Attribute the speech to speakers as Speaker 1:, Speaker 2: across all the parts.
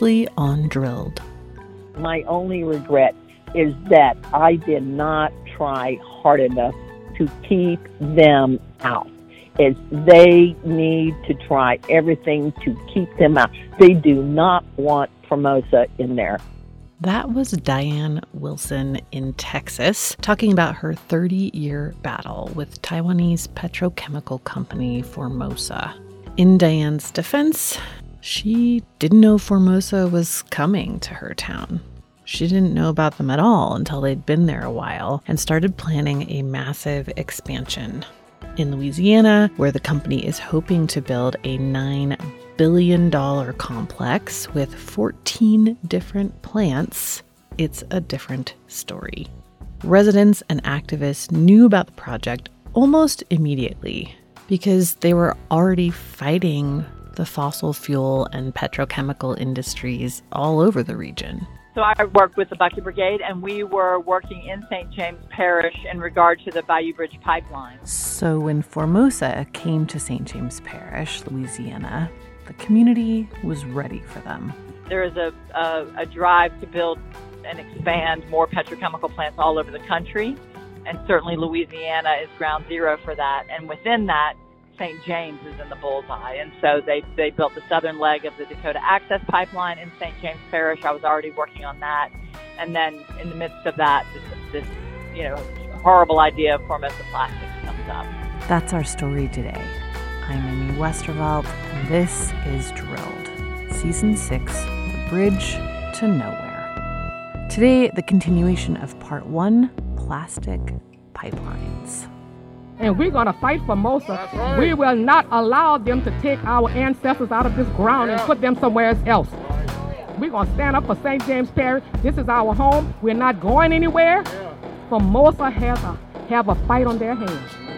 Speaker 1: Previously on Drilled.
Speaker 2: My only regret is that I did not try hard enough to keep them out. Is they need to try everything to keep them out. They do not want Formosa in there.
Speaker 1: That was Diane Wilson in Texas talking about her 30 year battle with Taiwanese petrochemical company Formosa. In Diane's defense, she didn't know Formosa was coming to her town. She didn't know about them at all until they'd been there a while and started planning a massive expansion. In Louisiana, where the company is hoping to build a $9 billion complex with 14 different plants, it's a different story. Residents and activists knew about the project almost immediately because they were already fighting the fossil fuel and petrochemical industries all over the region.
Speaker 3: So I worked with the Bucket Brigade, and we were working in St. James Parish in regard to the Bayou Bridge pipeline.
Speaker 1: So when Formosa came to St. James Parish, Louisiana, the community was ready for them.
Speaker 3: There is a, a, a drive to build and expand more petrochemical plants all over the country, and certainly Louisiana is ground zero for that. And within that, St. James is in the bullseye. And so they, they built the southern leg of the Dakota Access Pipeline in St. James Parish. I was already working on that. And then in the midst of that, this, this you know, horrible idea of Formosa Plastics comes up.
Speaker 1: That's our story today. I'm Amy Westervelt, and this is Drilled, Season 6 The Bridge to Nowhere. Today, the continuation of Part 1 Plastic Pipelines
Speaker 4: and we're going to fight Formosa. Right. We will not allow them to take our ancestors out of this ground yeah. and put them somewhere else. We're going to stand up for St. James Parish. This is our home. We're not going anywhere. Yeah. Formosa has a, have a fight on their hands.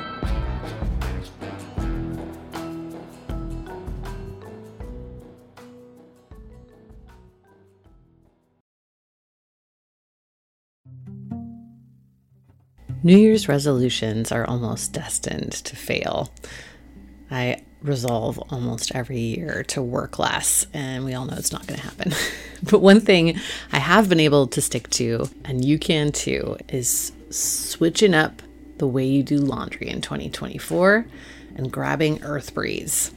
Speaker 1: New Year's resolutions are almost destined to fail. I resolve almost every year to work less, and we all know it's not going to happen. but one thing I have been able to stick to, and you can too, is switching up the way you do laundry in 2024 and grabbing EarthBreeze.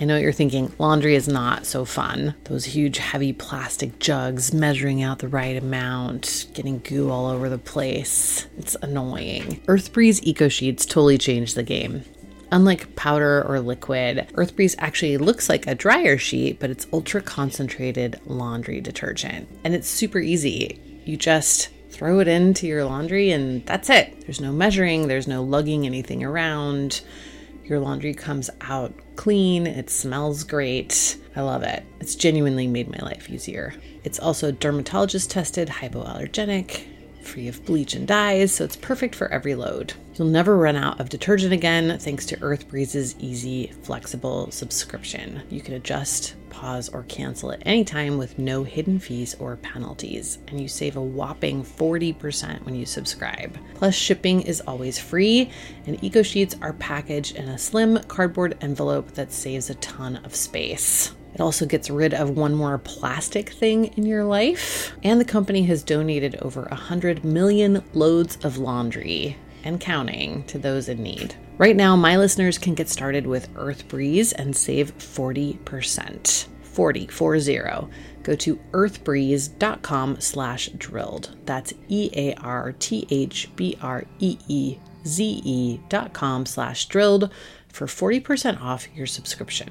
Speaker 1: I know what you're thinking laundry is not so fun. Those huge, heavy plastic jugs, measuring out the right amount, getting goo all over the place. It's annoying. EarthBreeze Eco Sheets totally changed the game. Unlike powder or liquid, EarthBreeze actually looks like a dryer sheet, but it's ultra concentrated laundry detergent. And it's super easy. You just throw it into your laundry and that's it. There's no measuring, there's no lugging anything around. Your laundry comes out clean, it smells great. I love it. It's genuinely made my life easier. It's also dermatologist tested, hypoallergenic, free of bleach and dyes, so it's perfect for every load. You'll never run out of detergent again thanks to Earth Breeze's easy, flexible subscription. You can adjust, pause, or cancel at any time with no hidden fees or penalties, and you save a whopping 40% when you subscribe. Plus, shipping is always free, and Eco Sheets are packaged in a slim cardboard envelope that saves a ton of space. It also gets rid of one more plastic thing in your life. And the company has donated over 100 million loads of laundry and counting to those in need. Right now, my listeners can get started with Earth Breeze and save 40%. 40, 40. Go to earthbreeze.com slash drilled. That's E-A-R-T-H-B-R-E-E-Z-E dot com slash drilled for 40% off your subscription.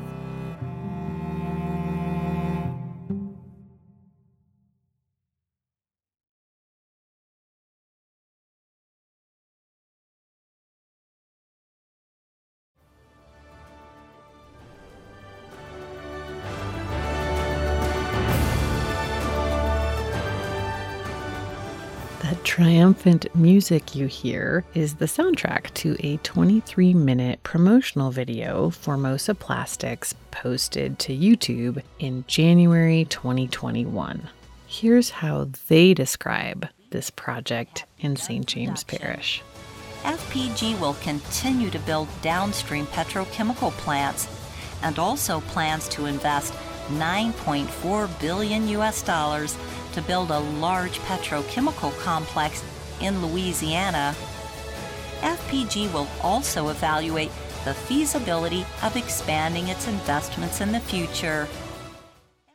Speaker 1: Triumphant music you hear is the soundtrack to a 23 minute promotional video Formosa Plastics posted to YouTube in January 2021. Here's how they describe this project in St. James Parish.
Speaker 5: FPG will continue to build downstream petrochemical plants and also plans to invest 9.4 billion US dollars to build a large petrochemical complex in Louisiana. FPG will also evaluate the feasibility of expanding its investments in the future.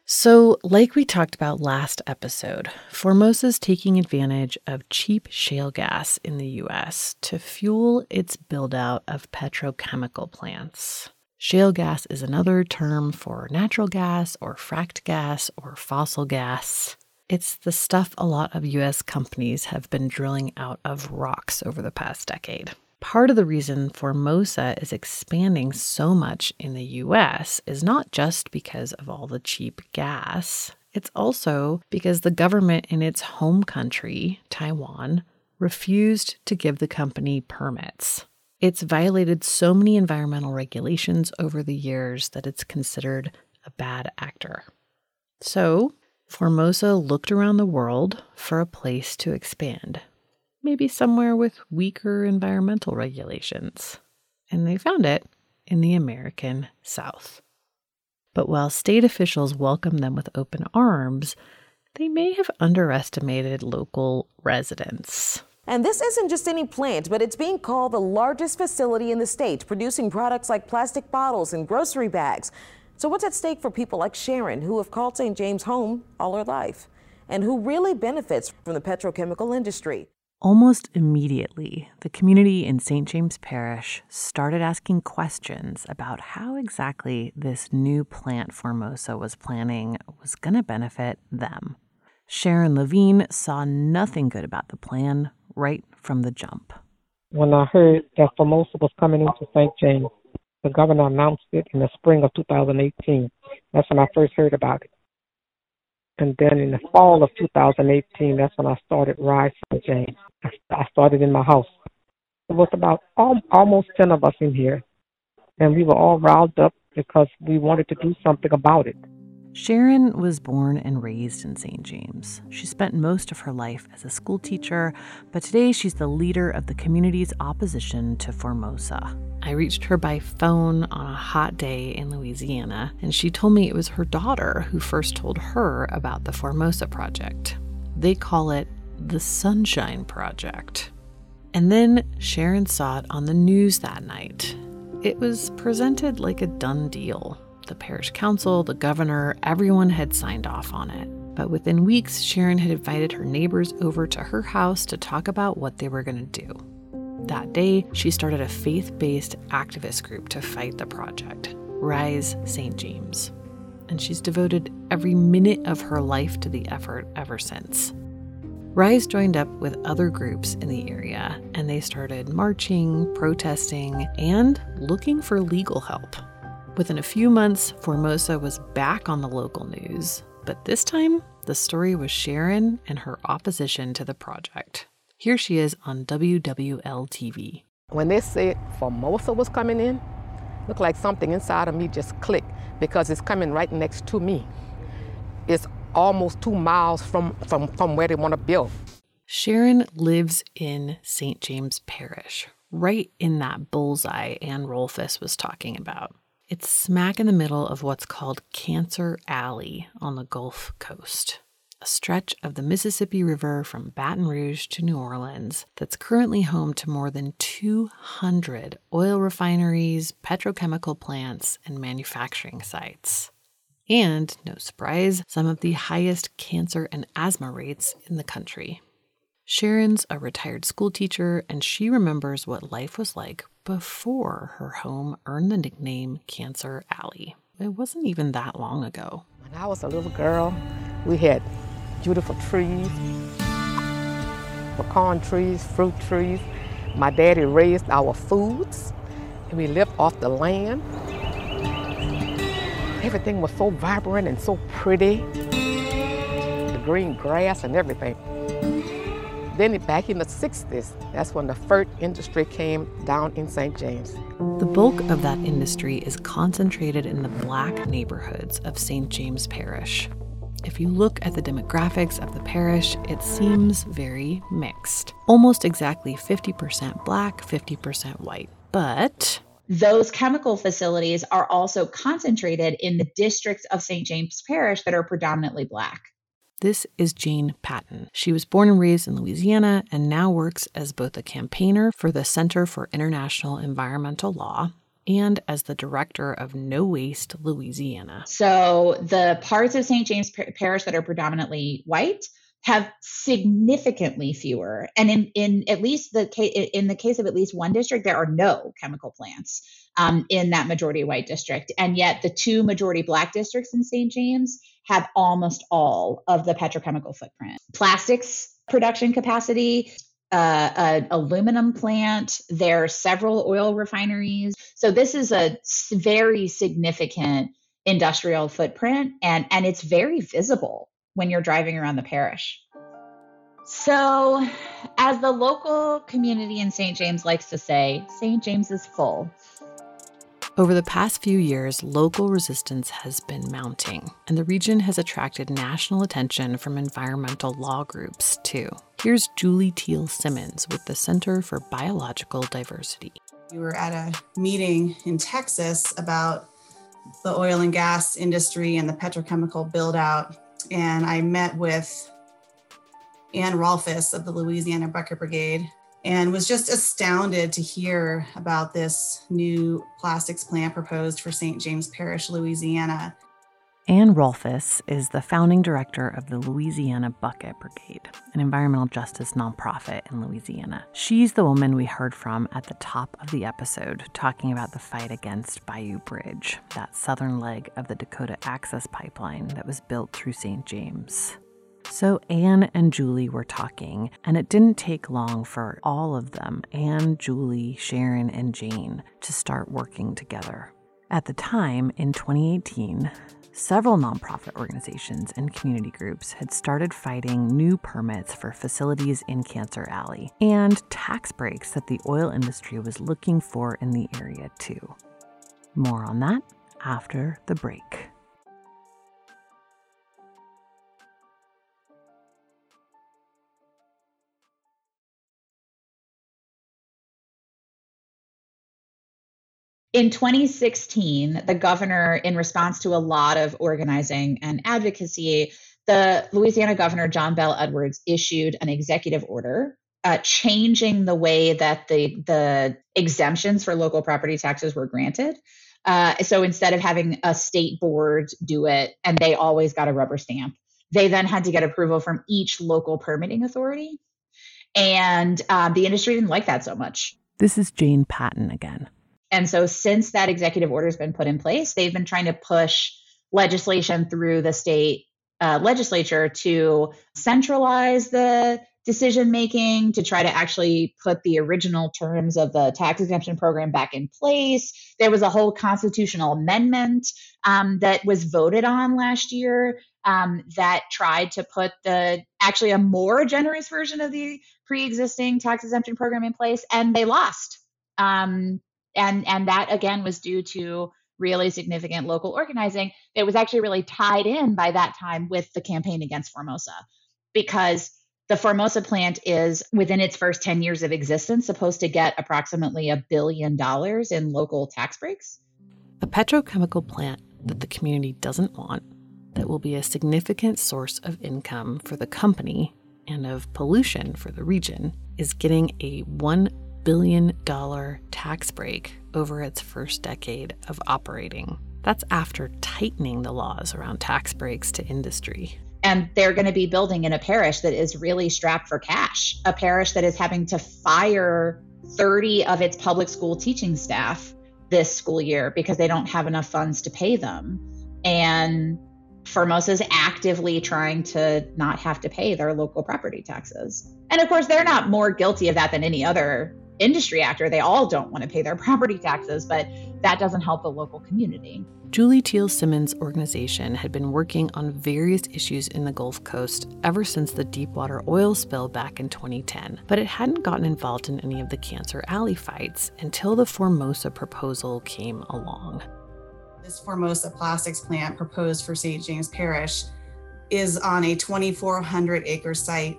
Speaker 1: So, like we talked about last episode, Formosa's taking advantage of cheap shale gas in the US to fuel its build out of petrochemical plants. Shale gas is another term for natural gas or fracked gas or fossil gas. It's the stuff a lot of US companies have been drilling out of rocks over the past decade. Part of the reason Formosa is expanding so much in the US is not just because of all the cheap gas, it's also because the government in its home country, Taiwan, refused to give the company permits. It's violated so many environmental regulations over the years that it's considered a bad actor. So, Formosa looked around the world for a place to expand, maybe somewhere with weaker environmental regulations, and they found it in the American South. But while state officials welcomed them with open arms, they may have underestimated local residents.
Speaker 6: And this isn't just any plant, but it's being called the largest facility in the state, producing products like plastic bottles and grocery bags. So, what's at stake for people like Sharon, who have called St. James home all her life, and who really benefits from the petrochemical industry?
Speaker 1: Almost immediately, the community in St. James Parish started asking questions about how exactly this new plant Formosa was planning was going to benefit them. Sharon Lavigne saw nothing good about the plan right from the jump.
Speaker 7: When I heard that Formosa was coming into St. James, the governor announced it in the spring of 2018. That's when I first heard about it. And then in the fall of 2018, that's when I started Rise. James. I started in my house. There was about almost 10 of us in here, and we were all riled up because we wanted to do something about it.
Speaker 1: Sharon was born and raised in St. James. She spent most of her life as a schoolteacher, but today she's the leader of the community's opposition to Formosa. I reached her by phone on a hot day in Louisiana, and she told me it was her daughter who first told her about the Formosa project. They call it the Sunshine Project. And then Sharon saw it on the news that night. It was presented like a done deal. The parish council, the governor, everyone had signed off on it. But within weeks, Sharon had invited her neighbors over to her house to talk about what they were going to do. That day, she started a faith based activist group to fight the project, Rise St. James. And she's devoted every minute of her life to the effort ever since. Rise joined up with other groups in the area, and they started marching, protesting, and looking for legal help. Within a few months, Formosa was back on the local news, but this time the story was Sharon and her opposition to the project. Here she is on WWL TV.
Speaker 4: When they said Formosa was coming in, looked like something inside of me just clicked because it's coming right next to me. It's almost two miles from, from, from where they want to build.
Speaker 1: Sharon lives in St. James Parish, right in that bullseye Anne Rolfes was talking about. It's smack in the middle of what's called Cancer Alley on the Gulf Coast, a stretch of the Mississippi River from Baton Rouge to New Orleans that's currently home to more than 200 oil refineries, petrochemical plants, and manufacturing sites. And, no surprise, some of the highest cancer and asthma rates in the country. Sharon's a retired schoolteacher, and she remembers what life was like before her home earned the nickname Cancer Alley. It wasn't even that long ago.
Speaker 4: When I was a little girl, we had beautiful trees, pecan trees, fruit trees. My daddy raised our foods, and we lived off the land. Everything was so vibrant and so pretty. The green grass and everything. Then back in the 60s, that's when the fur industry came down in St. James.
Speaker 1: The bulk of that industry is concentrated in the black neighborhoods of St. James Parish. If you look at the demographics of the parish, it seems very mixed. Almost exactly 50% black, 50% white. But
Speaker 8: those chemical facilities are also concentrated in the districts of St. James Parish that are predominantly black.
Speaker 1: This is Jane Patton. She was born and raised in Louisiana and now works as both a campaigner for the Center for International Environmental Law and as the director of No Waste Louisiana.
Speaker 8: So, the parts of St. James Parish that are predominantly white have significantly fewer and in, in at least the case in the case of at least one district there are no chemical plants um, in that majority white district and yet the two majority black districts in st james have almost all of the petrochemical footprint plastics production capacity uh, an aluminum plant there are several oil refineries so this is a very significant industrial footprint and and it's very visible when you're driving around the parish. So, as the local community in St. James likes to say, St. James is full.
Speaker 1: Over the past few years, local resistance has been mounting, and the region has attracted national attention from environmental law groups, too. Here's Julie Teel Simmons with the Center for Biological Diversity.
Speaker 9: We were at a meeting in Texas about the oil and gas industry and the petrochemical build out and I met with Anne Rolfes of the Louisiana Bucket Brigade and was just astounded to hear about this new plastics plant proposed for St. James Parish, Louisiana.
Speaker 1: Anne Rolfes is the founding director of the Louisiana Bucket Brigade, an environmental justice nonprofit in Louisiana. She's the woman we heard from at the top of the episode talking about the fight against Bayou Bridge, that southern leg of the Dakota Access Pipeline that was built through St. James. So Anne and Julie were talking, and it didn't take long for all of them Anne, Julie, Sharon, and Jane to start working together. At the time, in 2018, several nonprofit organizations and community groups had started fighting new permits for facilities in Cancer Alley and tax breaks that the oil industry was looking for in the area, too. More on that after the break.
Speaker 8: In 2016, the governor, in response to a lot of organizing and advocacy, the Louisiana governor, John Bel Edwards, issued an executive order uh, changing the way that the, the exemptions for local property taxes were granted. Uh, so instead of having a state board do it and they always got a rubber stamp, they then had to get approval from each local permitting authority. And um, the industry didn't like that so much.
Speaker 1: This is Jane Patton again.
Speaker 8: And so, since that executive order has been put in place, they've been trying to push legislation through the state uh, legislature to centralize the decision making, to try to actually put the original terms of the tax exemption program back in place. There was a whole constitutional amendment um, that was voted on last year um, that tried to put the actually a more generous version of the pre-existing tax exemption program in place, and they lost. Um, and and that again was due to really significant local organizing. It was actually really tied in by that time with the campaign against Formosa, because the Formosa plant is within its first 10 years of existence supposed to get approximately a billion dollars in local tax breaks.
Speaker 1: A petrochemical plant that the community doesn't want that will be a significant source of income for the company and of pollution for the region is getting a $1 billion dollar tax break over its first decade of operating. That's after tightening the laws around tax breaks to industry.
Speaker 8: And they're going to be building in a parish that is really strapped for cash, a parish that is having to fire 30 of its public school teaching staff this school year because they don't have enough funds to pay them. And Formosa is actively trying to not have to pay their local property taxes. And of course, they're not more guilty of that than any other industry actor. They all don't want to pay their property taxes, but that doesn't help the local community.
Speaker 1: Julie Teel Simmons' organization had been working on various issues in the Gulf Coast ever since the Deepwater oil spill back in 2010, but it hadn't gotten involved in any of the Cancer Alley fights until the Formosa proposal came along.
Speaker 9: This Formosa plastics plant proposed for St. James Parish is on a 2,400 acre site,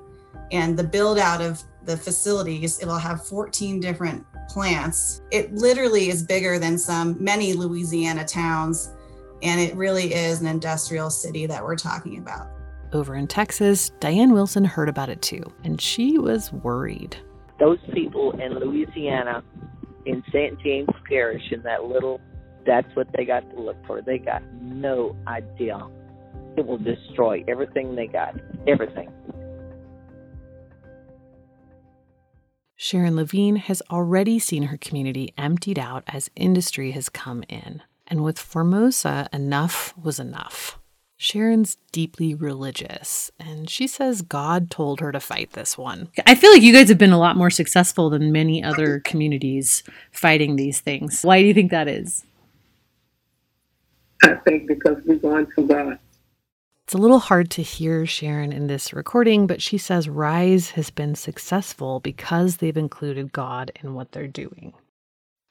Speaker 9: and the build out of the facilities, it will have 14 different plants. It literally is bigger than some many Louisiana towns, and it really is an industrial city that we're talking about.
Speaker 1: Over in Texas, Diane Wilson heard about it too, and she was worried.
Speaker 2: Those people in Louisiana, in St. James Parish, in that little that's what they got to look for. They got no idea. It will destroy everything they got. Everything.
Speaker 1: Sharon Lavigne has already seen her community emptied out as industry has come in. And with Formosa, enough was enough. Sharon's deeply religious, and she says God told her to fight this one. I feel like you guys have been a lot more successful than many other communities fighting these things. Why do you think that is?
Speaker 7: I think because we're going to God.
Speaker 1: It's a little hard to hear Sharon in this recording, but she says Rise has been successful because they've included God in what they're doing.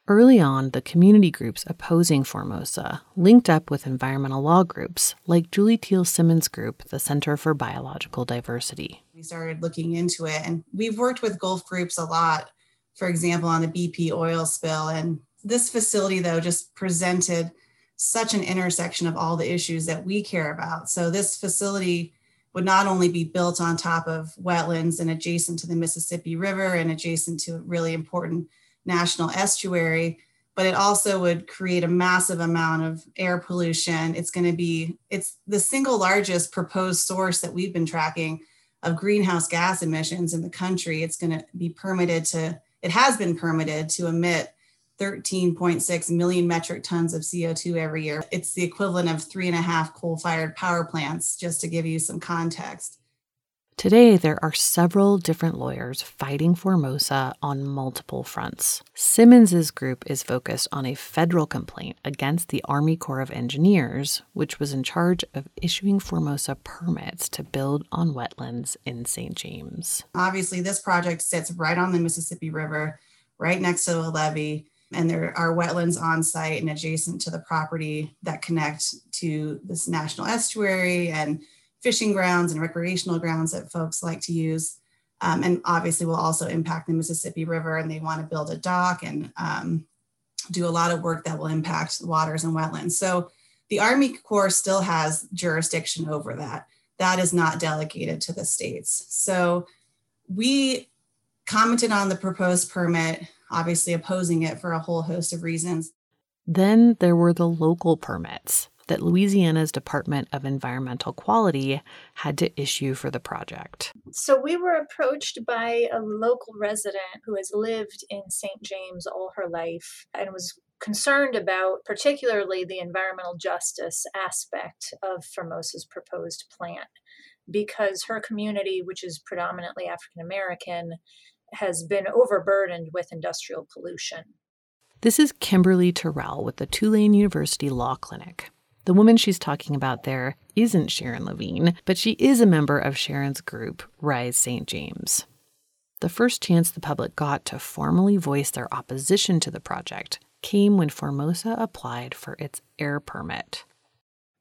Speaker 1: Early on, the community groups opposing Formosa linked up with environmental law groups like Julie Teel Simmons' group, the Center for Biological Diversity.
Speaker 9: We started looking into it, and we've worked with Gulf groups a lot, for example, on the BP oil spill. And this facility, though, just presented such an intersection of all the issues that we care about. So this facility would not only be built on top of wetlands and adjacent to the Mississippi River and adjacent to a really important national estuary, but it also would create a massive amount of air pollution. It's going to be it's the single largest proposed source that we've been tracking of greenhouse gas emissions in the country. It's going to be permitted to it has been permitted to emit 13.6 million metric tons of CO2 every year. It's the equivalent of three and a half coal fired power plants, just to give you some context.
Speaker 1: Today, there are several different lawyers fighting Formosa on multiple fronts. Simmons's group is focused on a federal complaint against the Army Corps of Engineers, which was in charge of issuing Formosa permits to build on wetlands in St. James.
Speaker 9: Obviously, this project sits right on the Mississippi River, right next to a levee and there are wetlands on site and adjacent to the property that connect to this national estuary and fishing grounds and recreational grounds that folks like to use. Um, and obviously will also impact the Mississippi River and they want to build a dock and um, do a lot of work that will impact waters and wetlands. So the Army Corps still has jurisdiction over that. That is not delegated to the states. So we commented on the proposed permit, obviously opposing it for a whole host of reasons.
Speaker 1: Then there were the local permits that Louisiana's Department of Environmental Quality had to issue for the project.
Speaker 10: So we were approached by a local resident who has lived in St. James all her life and was concerned about particularly the environmental justice aspect of Formosa's proposed plant because her community, which is predominantly African American, has been overburdened with industrial pollution.
Speaker 1: This is Kimberly Terrell with the Tulane University Law Clinic. The woman she's talking about there isn't Sharon Lavigne, but she is a member of Sharon's group, Rise St. James. The first chance the public got to formally voice their opposition to the project came when Formosa applied for its air permit.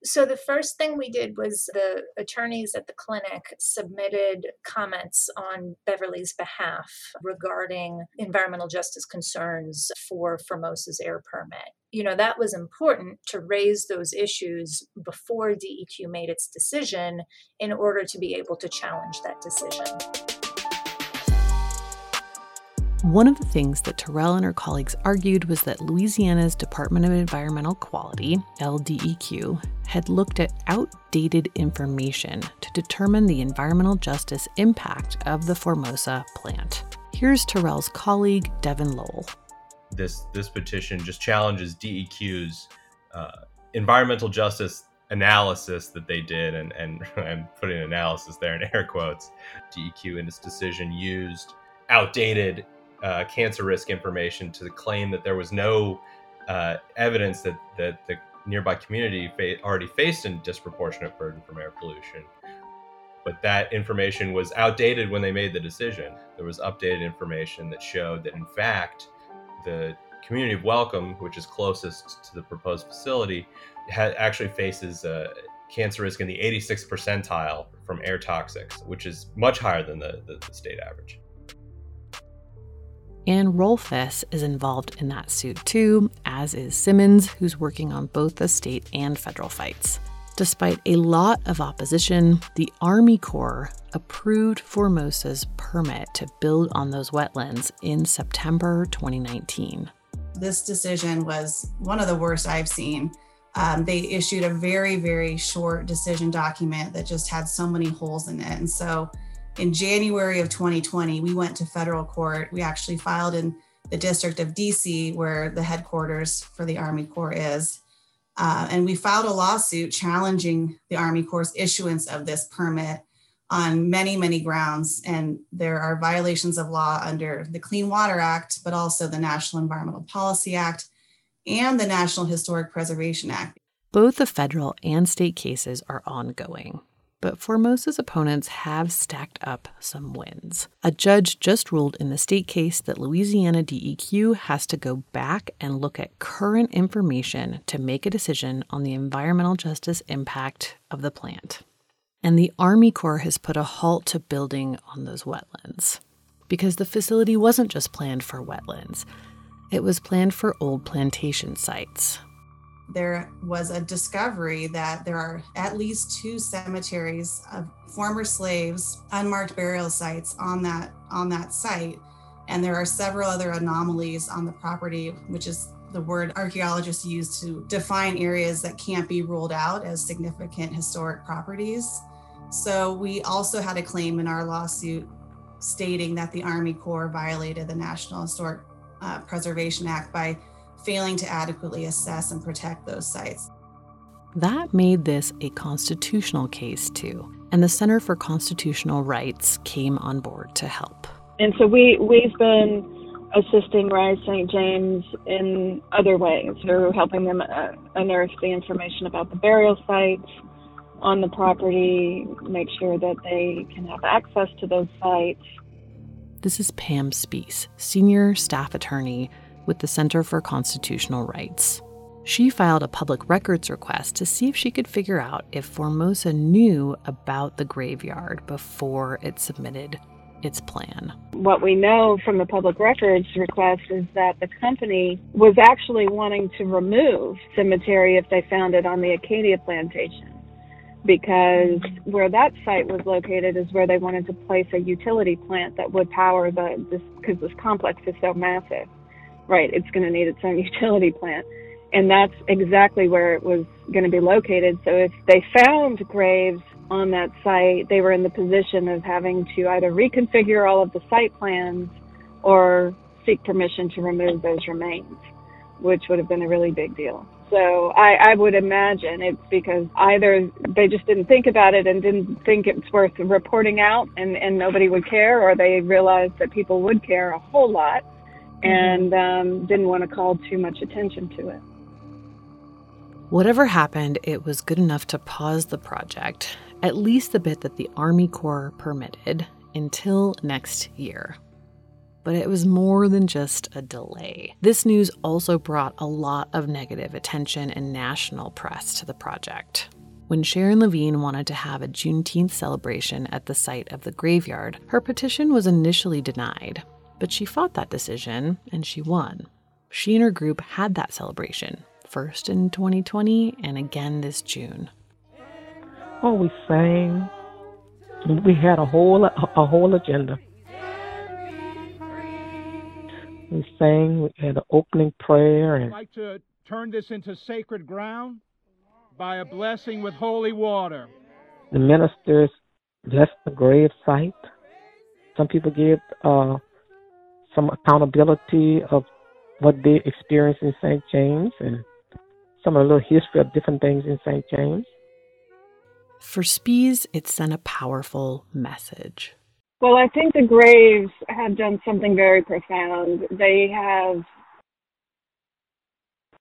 Speaker 10: So the first thing we did was the attorneys at the clinic submitted comments on Beverly's behalf regarding environmental justice concerns for Formosa's air permit. You know, that was important to raise those issues before DEQ made its decision in order to be able to challenge that decision.
Speaker 1: One of the things that Terrell and her colleagues argued was that Louisiana's Department of Environmental Quality, LDEQ, had looked at outdated information to determine the environmental justice impact of the Formosa plant. Here's Terrell's colleague, Devin Lowell.
Speaker 11: This, this petition just challenges DEQ's uh, environmental justice analysis that they did, and, and I'm putting analysis there in air quotes. DEQ in its decision used outdated uh, cancer risk information to claim that there was no uh, evidence that, that the nearby community fa- already faced a disproportionate burden from air pollution. But that information was outdated when they made the decision. There was updated information that showed that, in fact, the community of Welcome, which is closest to the proposed facility, ha- actually faces a cancer risk in the 86th percentile from air toxics, which is much higher than the, the, the state average.
Speaker 1: Anne Rolfes is involved in that suit too, as is Simmons, who's working on both the state and federal fights. Despite a lot of opposition, the Army Corps approved Formosa's permit to build on those wetlands in September 2019.
Speaker 9: This decision was one of the worst I've seen. Um, they issued a very, very short decision document that just had so many holes in it. And so in January of 2020, we went to federal court. We actually filed in the District of DC, where the headquarters for the Army Corps is. Uh, and we filed a lawsuit challenging the Army Corps' issuance of this permit on many, many grounds. And there are violations of law under the Clean Water Act, but also the National Environmental Policy Act and the National Historic Preservation Act.
Speaker 1: Both the federal and state cases are ongoing but Formosa's opponents have stacked up some wins. A judge just ruled in the state case that Louisiana DEQ has to go back and look at current information to make a decision on the environmental justice impact of the plant. And the Army Corps has put a halt to building on those wetlands because the facility wasn't just planned for wetlands. It was planned for old plantation sites,
Speaker 9: there was a discovery that there are at least two cemeteries of former slaves unmarked burial sites on that on that site. And there are several other anomalies on the property which is the word archaeologists use to define areas that can't be ruled out as significant historic properties. So we also had a claim in our lawsuit stating that the army corps violated the national historic uh, preservation act by failing to adequately assess and protect those sites.
Speaker 1: That made this a constitutional case, too, and the Center for Constitutional Rights came on board to help.
Speaker 12: And so we, we've been assisting Rise St. James in other ways through helping them uh, unearth the information about the burial sites on the property, make sure that they can have access to those sites.
Speaker 1: This is Pam Spees, senior staff attorney with the Center for Constitutional Rights. She filed a public records request to see if she could figure out if Formosa knew about the graveyard before it submitted its plan.
Speaker 12: What we know from the public records request is that the company was actually wanting to remove cemetery if they found it on the Acadia plantation because where that site was located is where they wanted to place a utility plant that would power the this because this complex is so massive right it's going to need its own utility plant. And that's exactly where it was going to be located. So if they found graves on that site they were in the position of having to either reconfigure all of the site plans or seek permission to remove those remains which would have been a really big deal. So I, I would imagine it's because either they just didn't think about it and didn't think it's worth reporting out and, and nobody would care, or they realized that people would care a whole lot and um, didn't want to call too much attention to it.
Speaker 1: Whatever happened, it was good enough to pause the project, at least the bit that the Army Corps permitted, until next year but it was more than just a delay. This news also brought a lot of negative attention and national press to the project. When Sharon Lavigne wanted to have a Juneteenth celebration at the site of the graveyard, her petition was initially denied, but she fought that decision and she won. She and her group had that celebration, first in 2020 and again this June.
Speaker 7: Oh, we sang. We had a whole a whole agenda. We sang, we had an opening prayer. And
Speaker 13: I'd like to turn this into sacred ground by a blessing with holy water.
Speaker 7: The ministers blessed the grave site. Some people gave uh, some accountability of what they experienced in St. James and some of the little history of different things in St. James.
Speaker 1: For Spees, it sent a powerful message.
Speaker 12: Well, I think the Graves have done something very profound. They have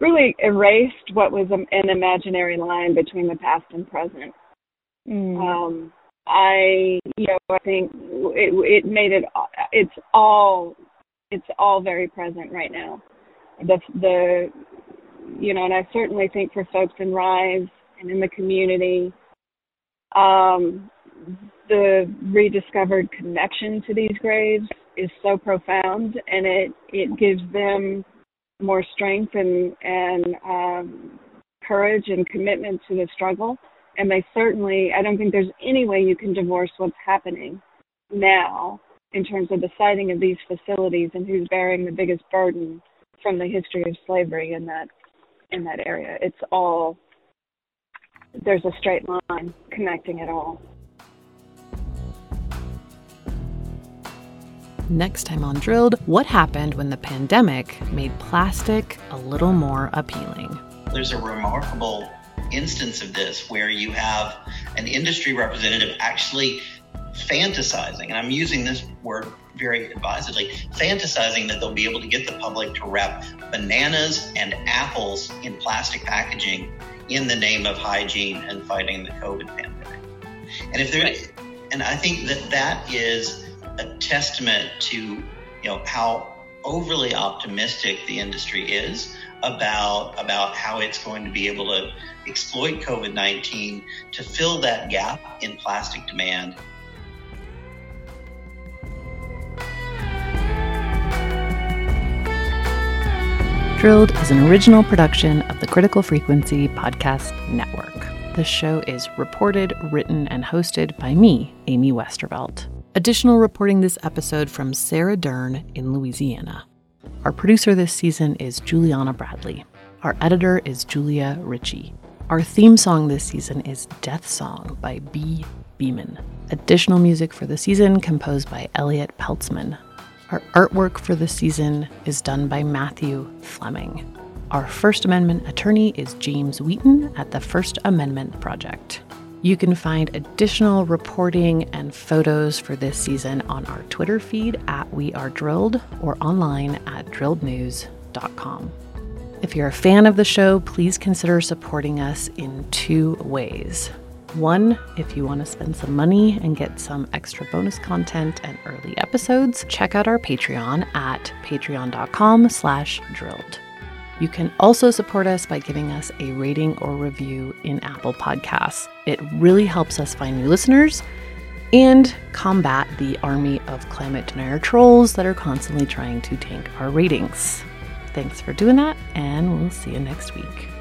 Speaker 12: really erased what was an imaginary line between the past and present. Mm. Um, I, you know, I think it, it made it. It's all, it's all very present right now. The the, you know, and I certainly think for folks in Rise and in the community, um, the rediscovered connection to these graves is so profound and it it gives them more strength and and um, courage and commitment to the struggle and they certainly i don't think there's any way you can divorce what's happening now in terms of the siting of these facilities and who's bearing the biggest burden from the history of slavery in that in that area it's all there's a straight line connecting it all
Speaker 1: Next time on Drilled, what happened when the pandemic made plastic a little more appealing?
Speaker 14: There's a remarkable instance of this where you have an industry representative actually fantasizing, and I'm using this word very advisedly, fantasizing that they'll be able to get the public to wrap bananas and apples in plastic packaging in the name of hygiene and fighting the COVID pandemic. And if there, and I think that that is a testament to you know how overly optimistic the industry is about about how it's going to be able to exploit COVID-19 to fill that gap in plastic demand.
Speaker 1: Drilled is an original production of the Critical Frequency Podcast Network. The show is reported, written, and hosted by me, Amy Westervelt. Additional reporting this episode from Sarah Dern in Louisiana. Our producer this season is Juliana Bradley. Our editor is Julia Ritchie. Our theme song this season is Death Song by B. Beeman. Additional music for the season composed by Elliot Peltzman. Our artwork for the season is done by Matthew Fleming. Our First Amendment attorney is James Wheaton at the First Amendment Project. You can find additional reporting and photos for this season on our Twitter feed at We Are Drilled or online at drillednews.com. If you're a fan of the show, please consider supporting us in two ways. One, if you want to spend some money and get some extra bonus content and early episodes, check out our Patreon at patreon.com slash drilled. You can also support us by giving us a rating or review in Apple Podcasts. It really helps us find new listeners and combat the army of climate denier trolls that are constantly trying to tank our ratings. Thanks for doing that, and we'll see you next week.